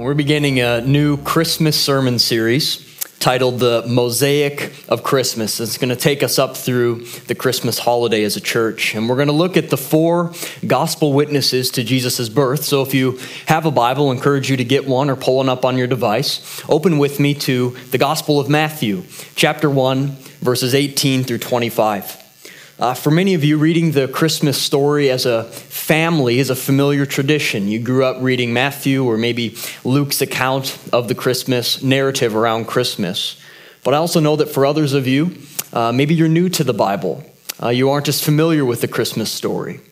We're beginning a new Christmas sermon series titled The Mosaic of Christmas. It's going to take us up through the Christmas holiday as a church. And we're going to look at the four gospel witnesses to Jesus' birth. So if you have a Bible, I encourage you to get one or pull one up on your device. Open with me to the Gospel of Matthew, chapter 1, verses 18 through 25. Uh, for many of you, reading the Christmas story as a family is a familiar tradition. You grew up reading Matthew or maybe Luke's account of the Christmas narrative around Christmas. But I also know that for others of you, uh, maybe you're new to the Bible. Uh, you aren't as familiar with the Christmas story.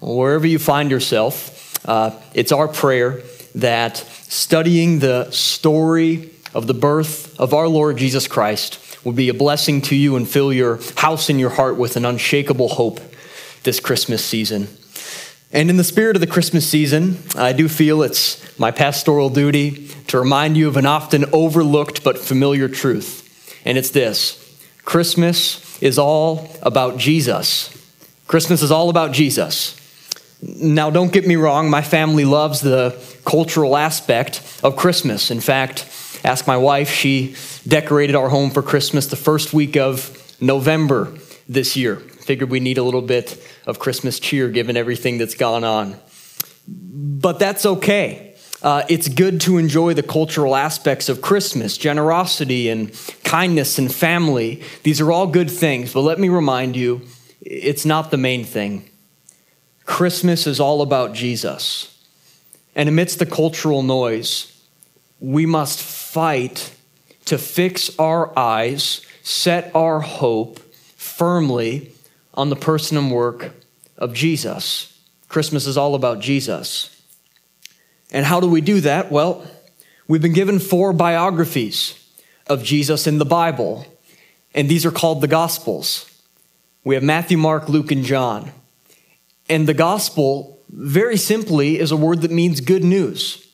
Well, wherever you find yourself, uh, it's our prayer that studying the story of the birth of our Lord Jesus Christ will be a blessing to you and fill your house and your heart with an unshakable hope this Christmas season. And in the spirit of the Christmas season, I do feel it's my pastoral duty to remind you of an often overlooked but familiar truth. And it's this Christmas is all about Jesus. Christmas is all about Jesus. Now, don't get me wrong, my family loves the cultural aspect of Christmas. In fact, ask my wife, she decorated our home for Christmas the first week of November this year. Figured we need a little bit of Christmas cheer given everything that's gone on. But that's okay. Uh, it's good to enjoy the cultural aspects of Christmas, generosity and kindness and family. These are all good things, but let me remind you, it's not the main thing. Christmas is all about Jesus. And amidst the cultural noise, we must fight to fix our eyes, set our hope firmly on the person and work of Jesus. Christmas is all about Jesus. And how do we do that? Well, we've been given four biographies of Jesus in the Bible, and these are called the Gospels. We have Matthew, Mark, Luke, and John. And the gospel, very simply, is a word that means good news.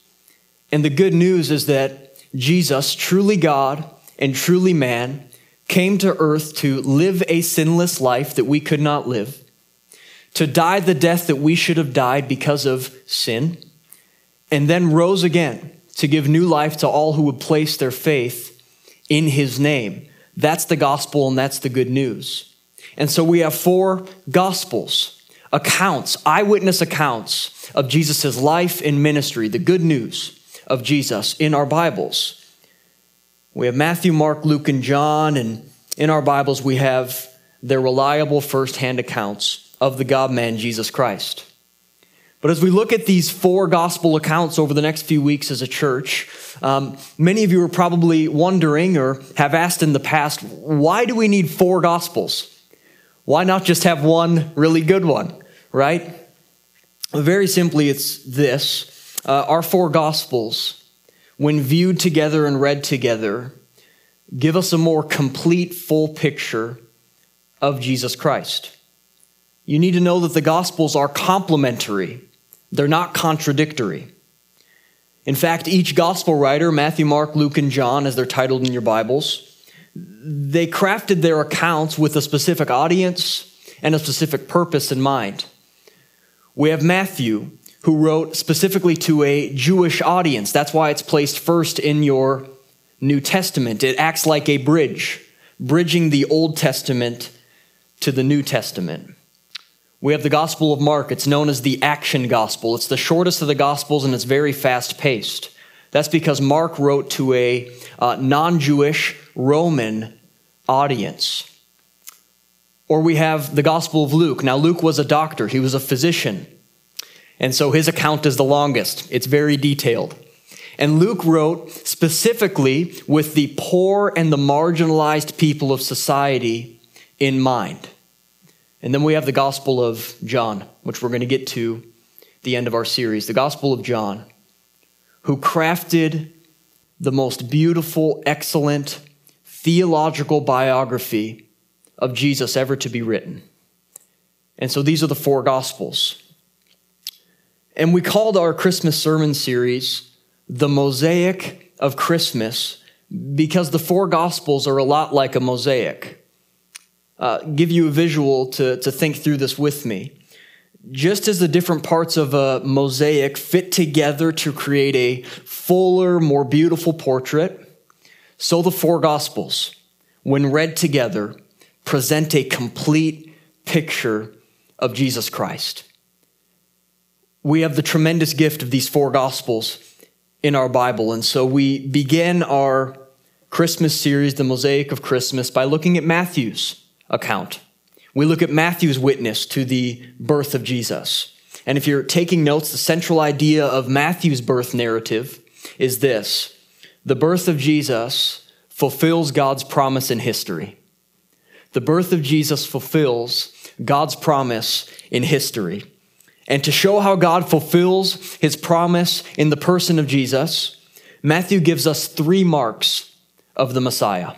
And the good news is that Jesus, truly God and truly man, came to earth to live a sinless life that we could not live, to die the death that we should have died because of sin, and then rose again to give new life to all who would place their faith in his name. That's the gospel and that's the good news. And so we have four gospels, accounts, eyewitness accounts of Jesus' life and ministry, the good news of Jesus in our Bibles. We have Matthew, Mark, Luke, and John, and in our Bibles we have their reliable firsthand accounts of the God man, Jesus Christ. But as we look at these four gospel accounts over the next few weeks as a church, um, many of you are probably wondering or have asked in the past, why do we need four gospels? Why not just have one really good one, right? Very simply, it's this uh, our four Gospels, when viewed together and read together, give us a more complete, full picture of Jesus Christ. You need to know that the Gospels are complementary, they're not contradictory. In fact, each Gospel writer, Matthew, Mark, Luke, and John, as they're titled in your Bibles, they crafted their accounts with a specific audience and a specific purpose in mind. We have Matthew, who wrote specifically to a Jewish audience. That's why it's placed first in your New Testament. It acts like a bridge, bridging the Old Testament to the New Testament. We have the Gospel of Mark. It's known as the action gospel. It's the shortest of the Gospels and it's very fast paced. That's because Mark wrote to a uh, non Jewish Roman audience. Or we have the Gospel of Luke. Now, Luke was a doctor, he was a physician. And so his account is the longest, it's very detailed. And Luke wrote specifically with the poor and the marginalized people of society in mind. And then we have the Gospel of John, which we're going to get to the end of our series. The Gospel of John, who crafted the most beautiful, excellent theological biography of Jesus ever to be written. And so these are the four Gospels. And we called our Christmas sermon series The Mosaic of Christmas because the four Gospels are a lot like a mosaic. Uh, give you a visual to, to think through this with me. just as the different parts of a mosaic fit together to create a fuller, more beautiful portrait, so the four Gospels, when read together, present a complete picture of Jesus Christ. We have the tremendous gift of these four Gospels in our Bible, and so we begin our Christmas series, The Mosaic of Christmas, by looking at Matthew's account. We look at Matthew's witness to the birth of Jesus. And if you're taking notes, the central idea of Matthew's birth narrative is this the birth of Jesus fulfills God's promise in history. The birth of Jesus fulfills God's promise in history. And to show how God fulfills his promise in the person of Jesus, Matthew gives us three marks of the Messiah.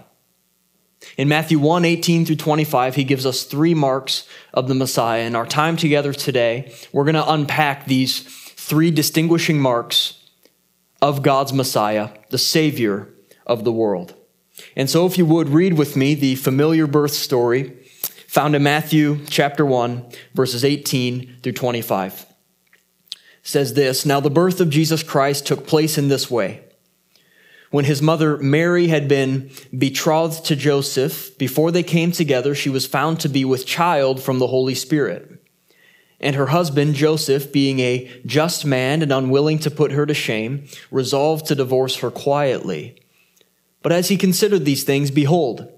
In Matthew 1 18 through 25, he gives us three marks of the Messiah. In our time together today, we're going to unpack these three distinguishing marks of God's Messiah, the Savior of the world. And so, if you would read with me the familiar birth story found in Matthew chapter 1, verses 18 through 25. It says this Now the birth of Jesus Christ took place in this way. When his mother Mary had been betrothed to Joseph, before they came together, she was found to be with child from the Holy Spirit. And her husband, Joseph, being a just man and unwilling to put her to shame, resolved to divorce her quietly. But as he considered these things, behold,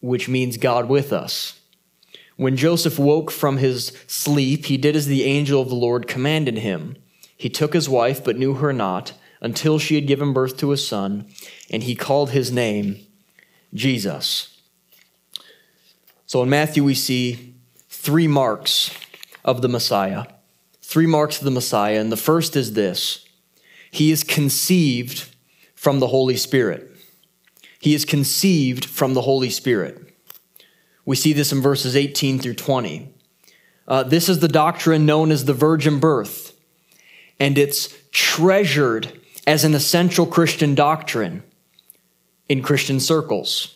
which means God with us. When Joseph woke from his sleep, he did as the angel of the Lord commanded him. He took his wife, but knew her not until she had given birth to a son, and he called his name Jesus. So in Matthew, we see three marks of the Messiah. Three marks of the Messiah. And the first is this He is conceived from the Holy Spirit. He is conceived from the Holy Spirit. We see this in verses 18 through 20. Uh, this is the doctrine known as the virgin birth, and it's treasured as an essential Christian doctrine in Christian circles.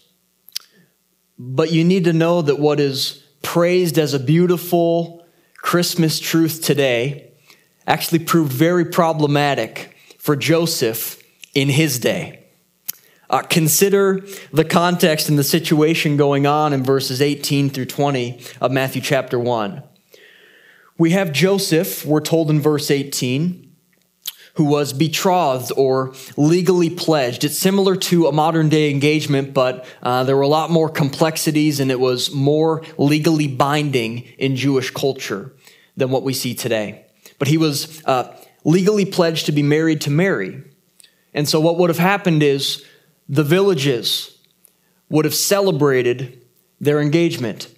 But you need to know that what is praised as a beautiful Christmas truth today actually proved very problematic for Joseph in his day. Uh, consider the context and the situation going on in verses 18 through 20 of Matthew chapter 1. We have Joseph, we're told in verse 18, who was betrothed or legally pledged. It's similar to a modern day engagement, but uh, there were a lot more complexities and it was more legally binding in Jewish culture than what we see today. But he was uh, legally pledged to be married to Mary. And so what would have happened is the villages would have celebrated their engagement.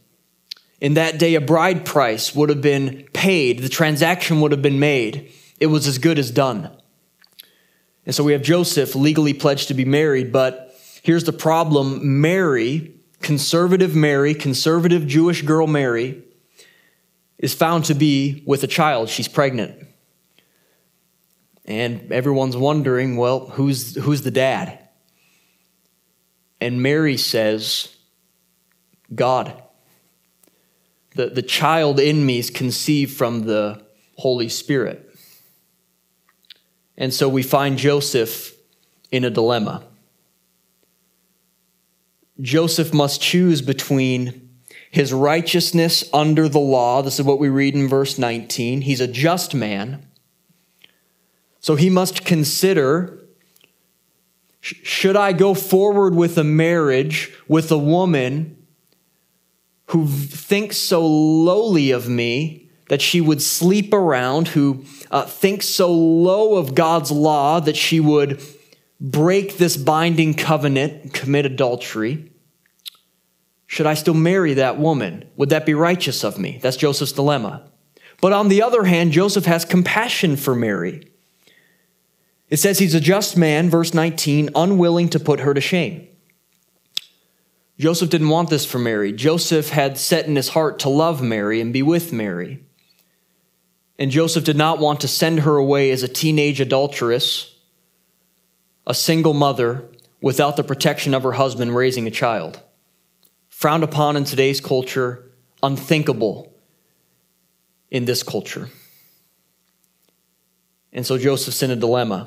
In that day, a bride price would have been paid, the transaction would have been made it was as good as done. And so we have Joseph legally pledged to be married, but here's the problem Mary, conservative Mary, conservative Jewish girl Mary, is found to be with a child. She's pregnant. And everyone's wondering, well, who's, who's the dad? And Mary says, God. The, the child in me is conceived from the Holy Spirit. And so we find Joseph in a dilemma. Joseph must choose between his righteousness under the law. This is what we read in verse 19. He's a just man. So he must consider should I go forward with a marriage with a woman who thinks so lowly of me that she would sleep around, who uh, thinks so low of God's law that she would break this binding covenant, and commit adultery. Should I still marry that woman? Would that be righteous of me? That's Joseph's dilemma. But on the other hand, Joseph has compassion for Mary. It says he's a just man, verse 19, unwilling to put her to shame. Joseph didn't want this for Mary. Joseph had set in his heart to love Mary and be with Mary. And Joseph did not want to send her away as a teenage adulteress, a single mother, without the protection of her husband raising a child. Frowned upon in today's culture, unthinkable in this culture. And so Joseph's in a dilemma.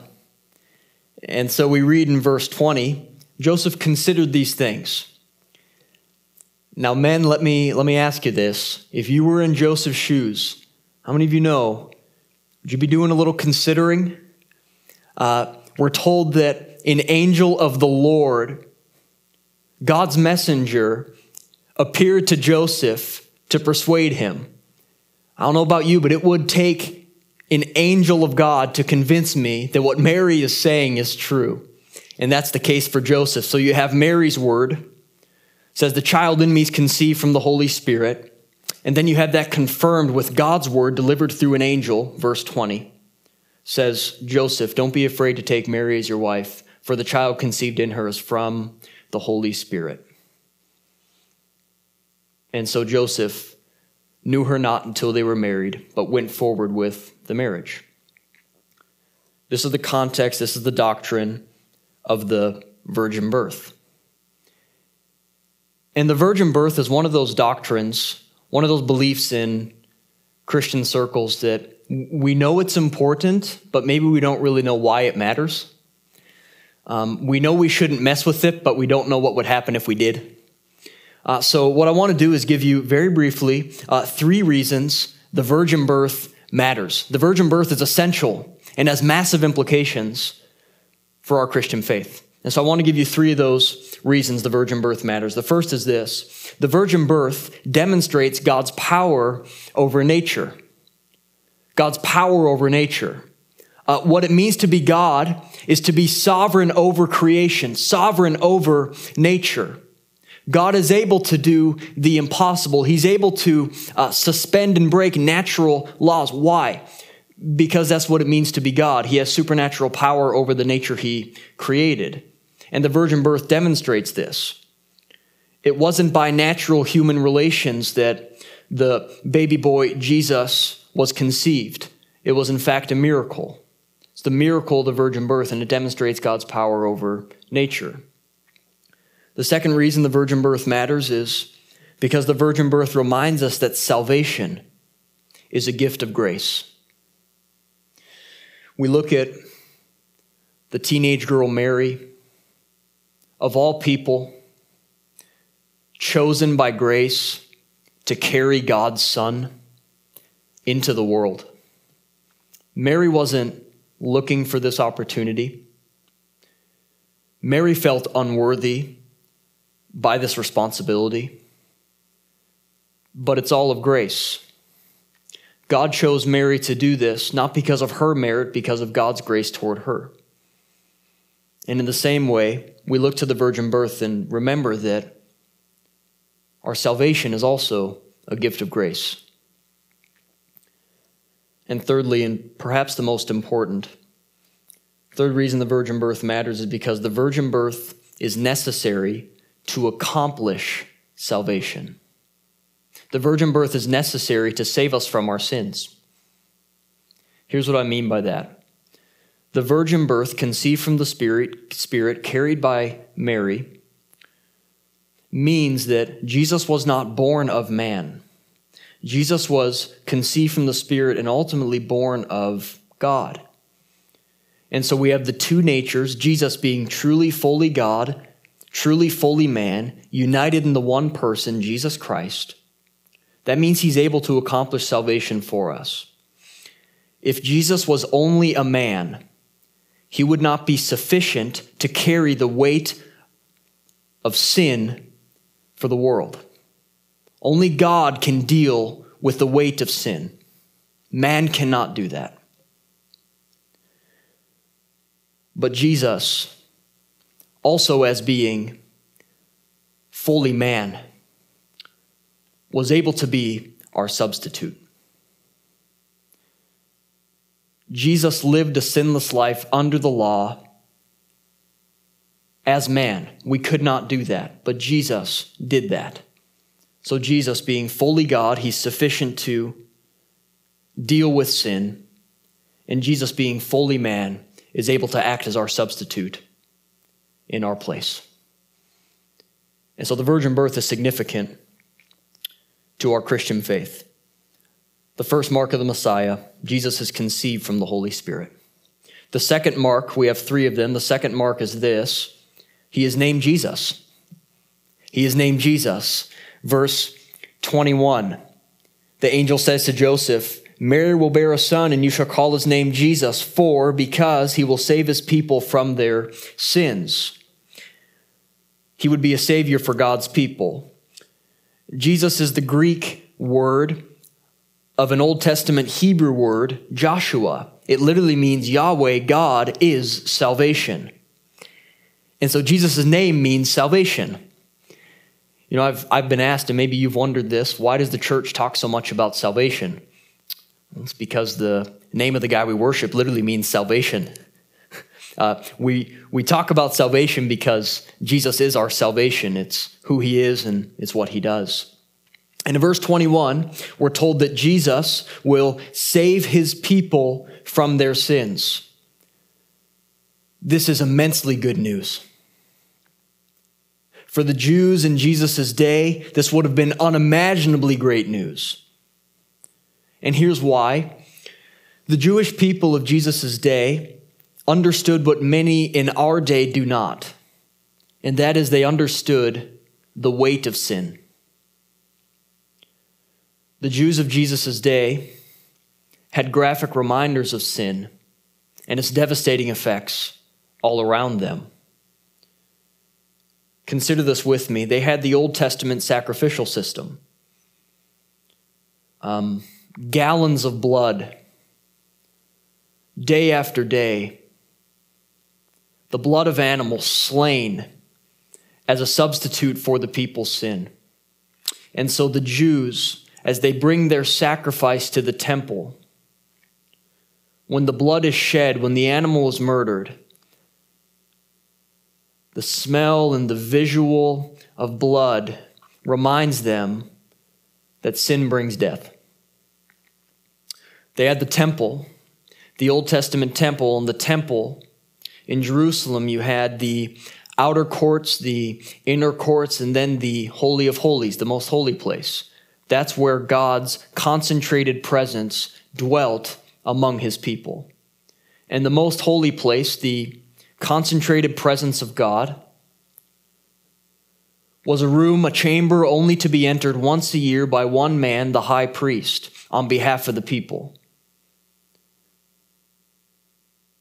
And so we read in verse 20 Joseph considered these things. Now, men, let me, let me ask you this. If you were in Joseph's shoes, how many of you know? Would you be doing a little considering? Uh, we're told that an angel of the Lord, God's messenger, appeared to Joseph to persuade him. I don't know about you, but it would take an angel of God to convince me that what Mary is saying is true. And that's the case for Joseph. So you have Mary's word, says, The child in me is conceived from the Holy Spirit. And then you have that confirmed with God's word delivered through an angel, verse 20. Says, Joseph, don't be afraid to take Mary as your wife, for the child conceived in her is from the Holy Spirit. And so Joseph knew her not until they were married, but went forward with the marriage. This is the context, this is the doctrine of the virgin birth. And the virgin birth is one of those doctrines one of those beliefs in Christian circles that we know it's important, but maybe we don't really know why it matters. Um, we know we shouldn't mess with it, but we don't know what would happen if we did. Uh, so, what I want to do is give you very briefly uh, three reasons the virgin birth matters. The virgin birth is essential and has massive implications for our Christian faith. And so, I want to give you three of those reasons the virgin birth matters. The first is this the virgin birth demonstrates God's power over nature. God's power over nature. Uh, what it means to be God is to be sovereign over creation, sovereign over nature. God is able to do the impossible. He's able to uh, suspend and break natural laws. Why? Because that's what it means to be God. He has supernatural power over the nature he created. And the virgin birth demonstrates this. It wasn't by natural human relations that the baby boy Jesus was conceived. It was, in fact, a miracle. It's the miracle of the virgin birth, and it demonstrates God's power over nature. The second reason the virgin birth matters is because the virgin birth reminds us that salvation is a gift of grace. We look at the teenage girl Mary, of all people, chosen by grace to carry God's Son into the world. Mary wasn't looking for this opportunity. Mary felt unworthy by this responsibility, but it's all of grace. God chose Mary to do this not because of her merit, because of God's grace toward her. And in the same way, we look to the virgin birth and remember that our salvation is also a gift of grace. And thirdly, and perhaps the most important, third reason the virgin birth matters is because the virgin birth is necessary to accomplish salvation. The virgin birth is necessary to save us from our sins. Here's what I mean by that. The virgin birth conceived from the spirit, spirit carried by Mary means that Jesus was not born of man. Jesus was conceived from the Spirit and ultimately born of God. And so we have the two natures, Jesus being truly fully God, truly fully man, united in the one person, Jesus Christ. That means he's able to accomplish salvation for us. If Jesus was only a man, he would not be sufficient to carry the weight of sin for the world. Only God can deal with the weight of sin. Man cannot do that. But Jesus, also as being fully man, was able to be our substitute. Jesus lived a sinless life under the law as man. We could not do that, but Jesus did that. So, Jesus, being fully God, he's sufficient to deal with sin. And Jesus, being fully man, is able to act as our substitute in our place. And so the virgin birth is significant to our Christian faith. The first mark of the Messiah, Jesus is conceived from the Holy Spirit. The second mark, we have three of them. The second mark is this He is named Jesus. He is named Jesus. Verse 21 The angel says to Joseph, Mary will bear a son, and you shall call his name Jesus, for because he will save his people from their sins. He would be a savior for God's people. Jesus is the Greek word of an Old Testament Hebrew word, Joshua. It literally means Yahweh, God, is salvation. And so Jesus' name means salvation. You know, I've, I've been asked, and maybe you've wondered this why does the church talk so much about salvation? It's because the name of the guy we worship literally means salvation. Uh, we, we talk about salvation because Jesus is our salvation. It's who he is and it's what he does. And in verse 21, we're told that Jesus will save his people from their sins. This is immensely good news. For the Jews in Jesus' day, this would have been unimaginably great news. And here's why. The Jewish people of Jesus' day understood what many in our day do not, and that is they understood the weight of sin. The Jews of Jesus' day had graphic reminders of sin and its devastating effects all around them. Consider this with me. They had the Old Testament sacrificial system. Um, gallons of blood, day after day. The blood of animals slain as a substitute for the people's sin. And so the Jews as they bring their sacrifice to the temple, when the blood is shed, when the animal is murdered, the smell and the visual of blood reminds them that sin brings death. They had the temple, the Old Testament temple, and the temple in Jerusalem, you had the outer courts, the inner courts, and then the Holy of Holies, the most holy place. That's where God's concentrated presence dwelt among his people. And the most holy place, the concentrated presence of God, was a room, a chamber only to be entered once a year by one man, the high priest, on behalf of the people.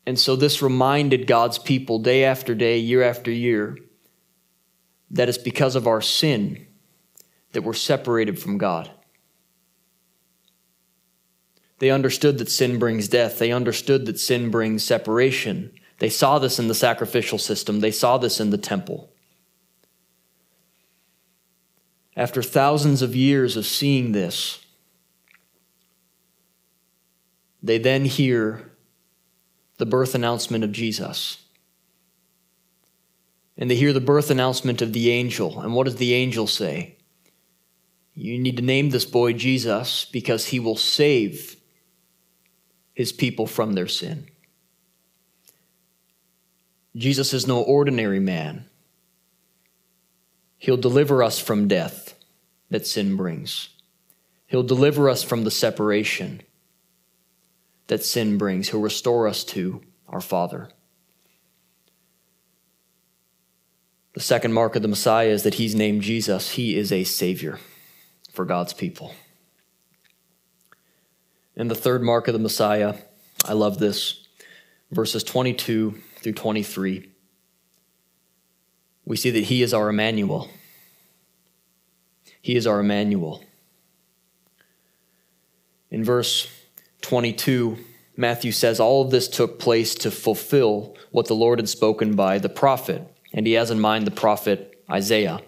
And so this reminded God's people day after day, year after year, that it's because of our sin that we're separated from God. They understood that sin brings death. They understood that sin brings separation. They saw this in the sacrificial system, they saw this in the temple. After thousands of years of seeing this, they then hear the birth announcement of Jesus. And they hear the birth announcement of the angel. And what does the angel say? You need to name this boy Jesus because he will save his people from their sin. Jesus is no ordinary man. He'll deliver us from death that sin brings. He'll deliver us from the separation that sin brings. He'll restore us to our Father. The second mark of the Messiah is that he's named Jesus. He is a Savior for God's people. And the third mark of the Messiah, I love this, verses 22 through 23. We see that he is our Emmanuel. He is our Emmanuel. In verse 22, Matthew says, All of this took place to fulfill what the Lord had spoken by the prophet. And he has in mind the prophet Isaiah.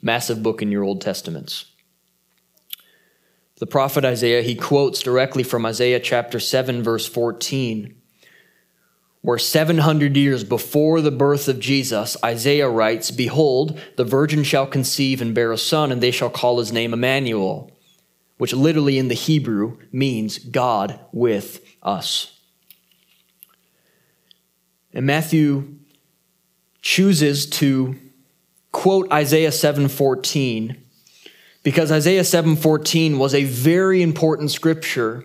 Massive book in your Old Testaments. The prophet Isaiah, he quotes directly from Isaiah chapter 7, verse 14, where 700 years before the birth of Jesus, Isaiah writes, Behold, the virgin shall conceive and bear a son, and they shall call his name Emmanuel, which literally in the Hebrew means God with us. And Matthew chooses to quote Isaiah 7:14 because Isaiah 7:14 was a very important scripture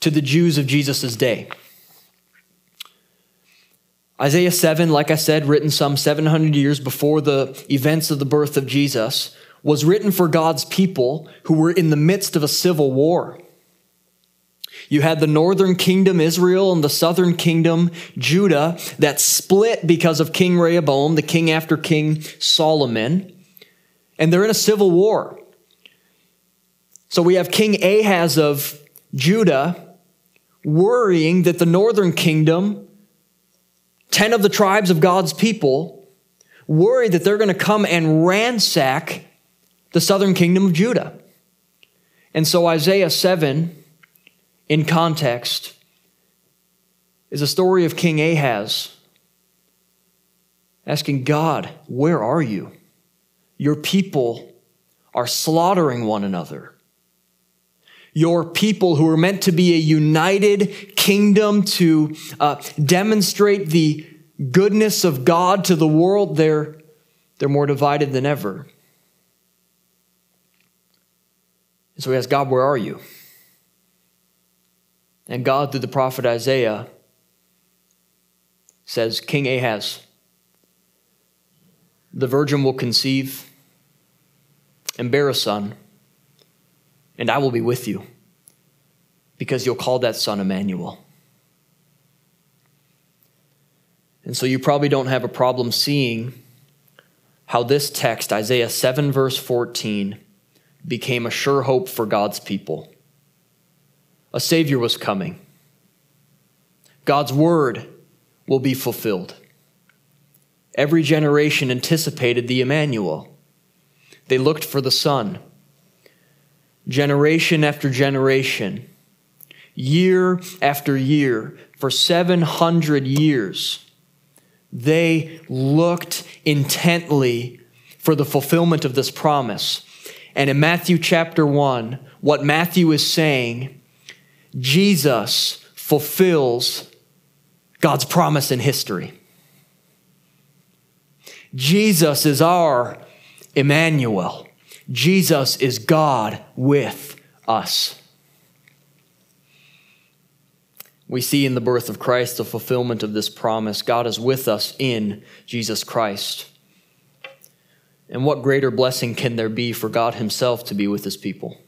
to the Jews of Jesus' day. Isaiah 7, like I said, written some 700 years before the events of the birth of Jesus, was written for God's people who were in the midst of a civil war. You had the northern kingdom, Israel, and the southern kingdom, Judah, that split because of King Rehoboam, the king after King Solomon. And they're in a civil war. So we have King Ahaz of Judah worrying that the northern kingdom, 10 of the tribes of God's people, worry that they're going to come and ransack the southern kingdom of Judah. And so Isaiah 7 in context, is a story of King Ahaz asking God, Where are you? Your people are slaughtering one another. Your people, who are meant to be a united kingdom to uh, demonstrate the goodness of God to the world, they're, they're more divided than ever. And so he asks, God, where are you? And God, through the prophet Isaiah, says, King Ahaz, the virgin will conceive and bear a son, and I will be with you, because you'll call that son Emmanuel. And so you probably don't have a problem seeing how this text, Isaiah 7, verse 14, became a sure hope for God's people a Savior was coming. God's word will be fulfilled. Every generation anticipated the Emmanuel. They looked for the Son. Generation after generation, year after year, for 700 years, they looked intently for the fulfillment of this promise. And in Matthew chapter 1, what Matthew is saying Jesus fulfills God's promise in history. Jesus is our Emmanuel. Jesus is God with us. We see in the birth of Christ the fulfillment of this promise. God is with us in Jesus Christ. And what greater blessing can there be for God Himself to be with His people?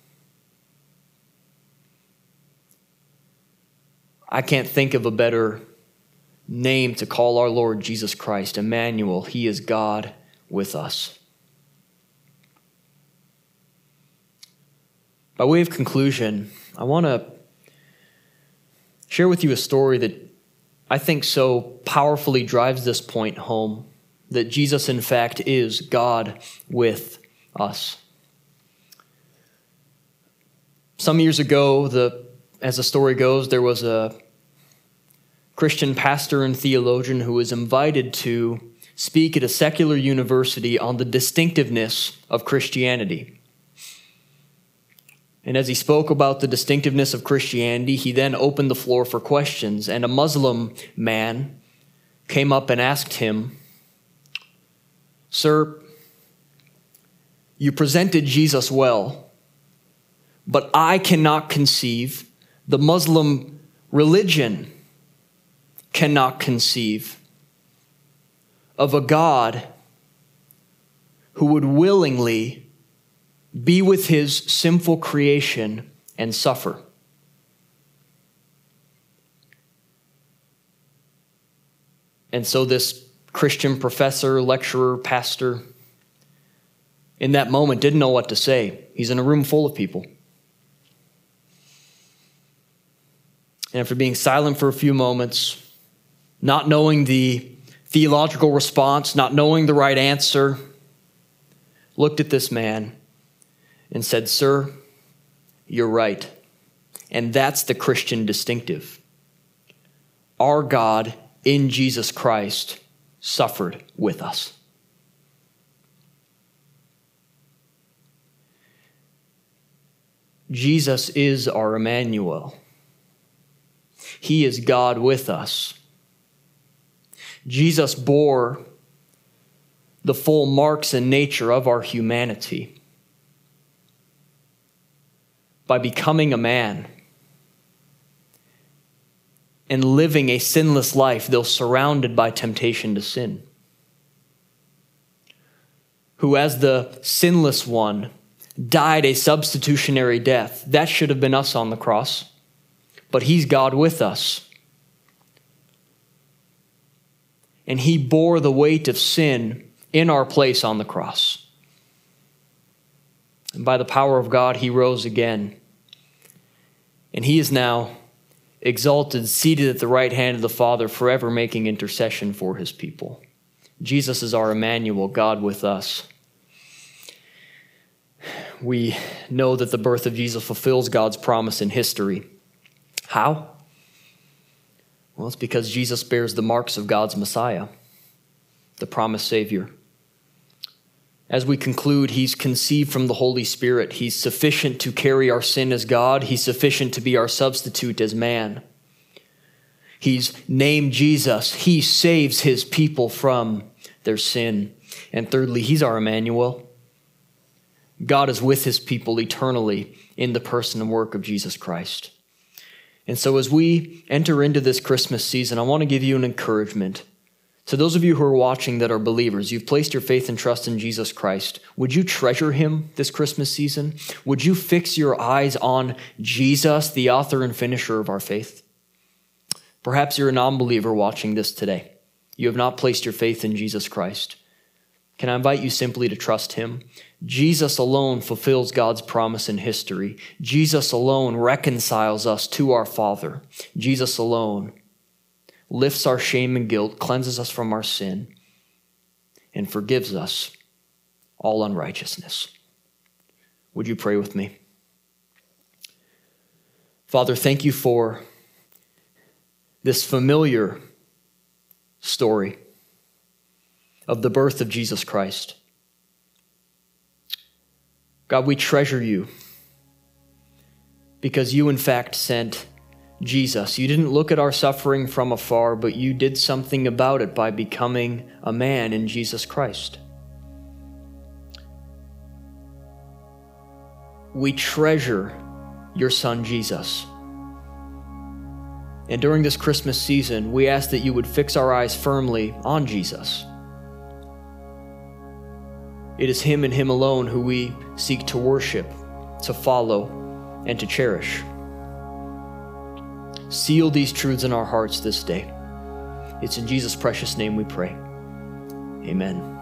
I can't think of a better name to call our Lord Jesus Christ, Emmanuel. He is God with us. By way of conclusion, I want to share with you a story that I think so powerfully drives this point home that Jesus, in fact, is God with us. Some years ago, the as the story goes, there was a Christian pastor and theologian who was invited to speak at a secular university on the distinctiveness of Christianity. And as he spoke about the distinctiveness of Christianity, he then opened the floor for questions. And a Muslim man came up and asked him, Sir, you presented Jesus well, but I cannot conceive the Muslim religion cannot conceive of a God who would willingly be with his sinful creation and suffer. And so, this Christian professor, lecturer, pastor, in that moment didn't know what to say. He's in a room full of people. And after being silent for a few moments, not knowing the theological response, not knowing the right answer, looked at this man and said, Sir, you're right. And that's the Christian distinctive. Our God in Jesus Christ suffered with us. Jesus is our Emmanuel. He is God with us. Jesus bore the full marks and nature of our humanity by becoming a man and living a sinless life, though surrounded by temptation to sin. Who, as the sinless one, died a substitutionary death. That should have been us on the cross, but he's God with us. And he bore the weight of sin in our place on the cross. And by the power of God, he rose again. And he is now exalted, seated at the right hand of the Father, forever making intercession for his people. Jesus is our Emmanuel, God with us. We know that the birth of Jesus fulfills God's promise in history. How? Well, it's because Jesus bears the marks of God's Messiah, the promised Savior. As we conclude, he's conceived from the Holy Spirit. He's sufficient to carry our sin as God, he's sufficient to be our substitute as man. He's named Jesus. He saves his people from their sin. And thirdly, he's our Emmanuel. God is with his people eternally in the person and work of Jesus Christ. And so, as we enter into this Christmas season, I want to give you an encouragement to those of you who are watching that are believers, you've placed your faith and trust in Jesus Christ. Would you treasure him this Christmas season? Would you fix your eyes on Jesus, the author and finisher of our faith? Perhaps you're a non believer watching this today. You have not placed your faith in Jesus Christ. Can I invite you simply to trust him? Jesus alone fulfills God's promise in history. Jesus alone reconciles us to our Father. Jesus alone lifts our shame and guilt, cleanses us from our sin, and forgives us all unrighteousness. Would you pray with me? Father, thank you for this familiar story of the birth of Jesus Christ. God, we treasure you because you, in fact, sent Jesus. You didn't look at our suffering from afar, but you did something about it by becoming a man in Jesus Christ. We treasure your son Jesus. And during this Christmas season, we ask that you would fix our eyes firmly on Jesus. It is Him and Him alone who we seek to worship, to follow, and to cherish. Seal these truths in our hearts this day. It's in Jesus' precious name we pray. Amen.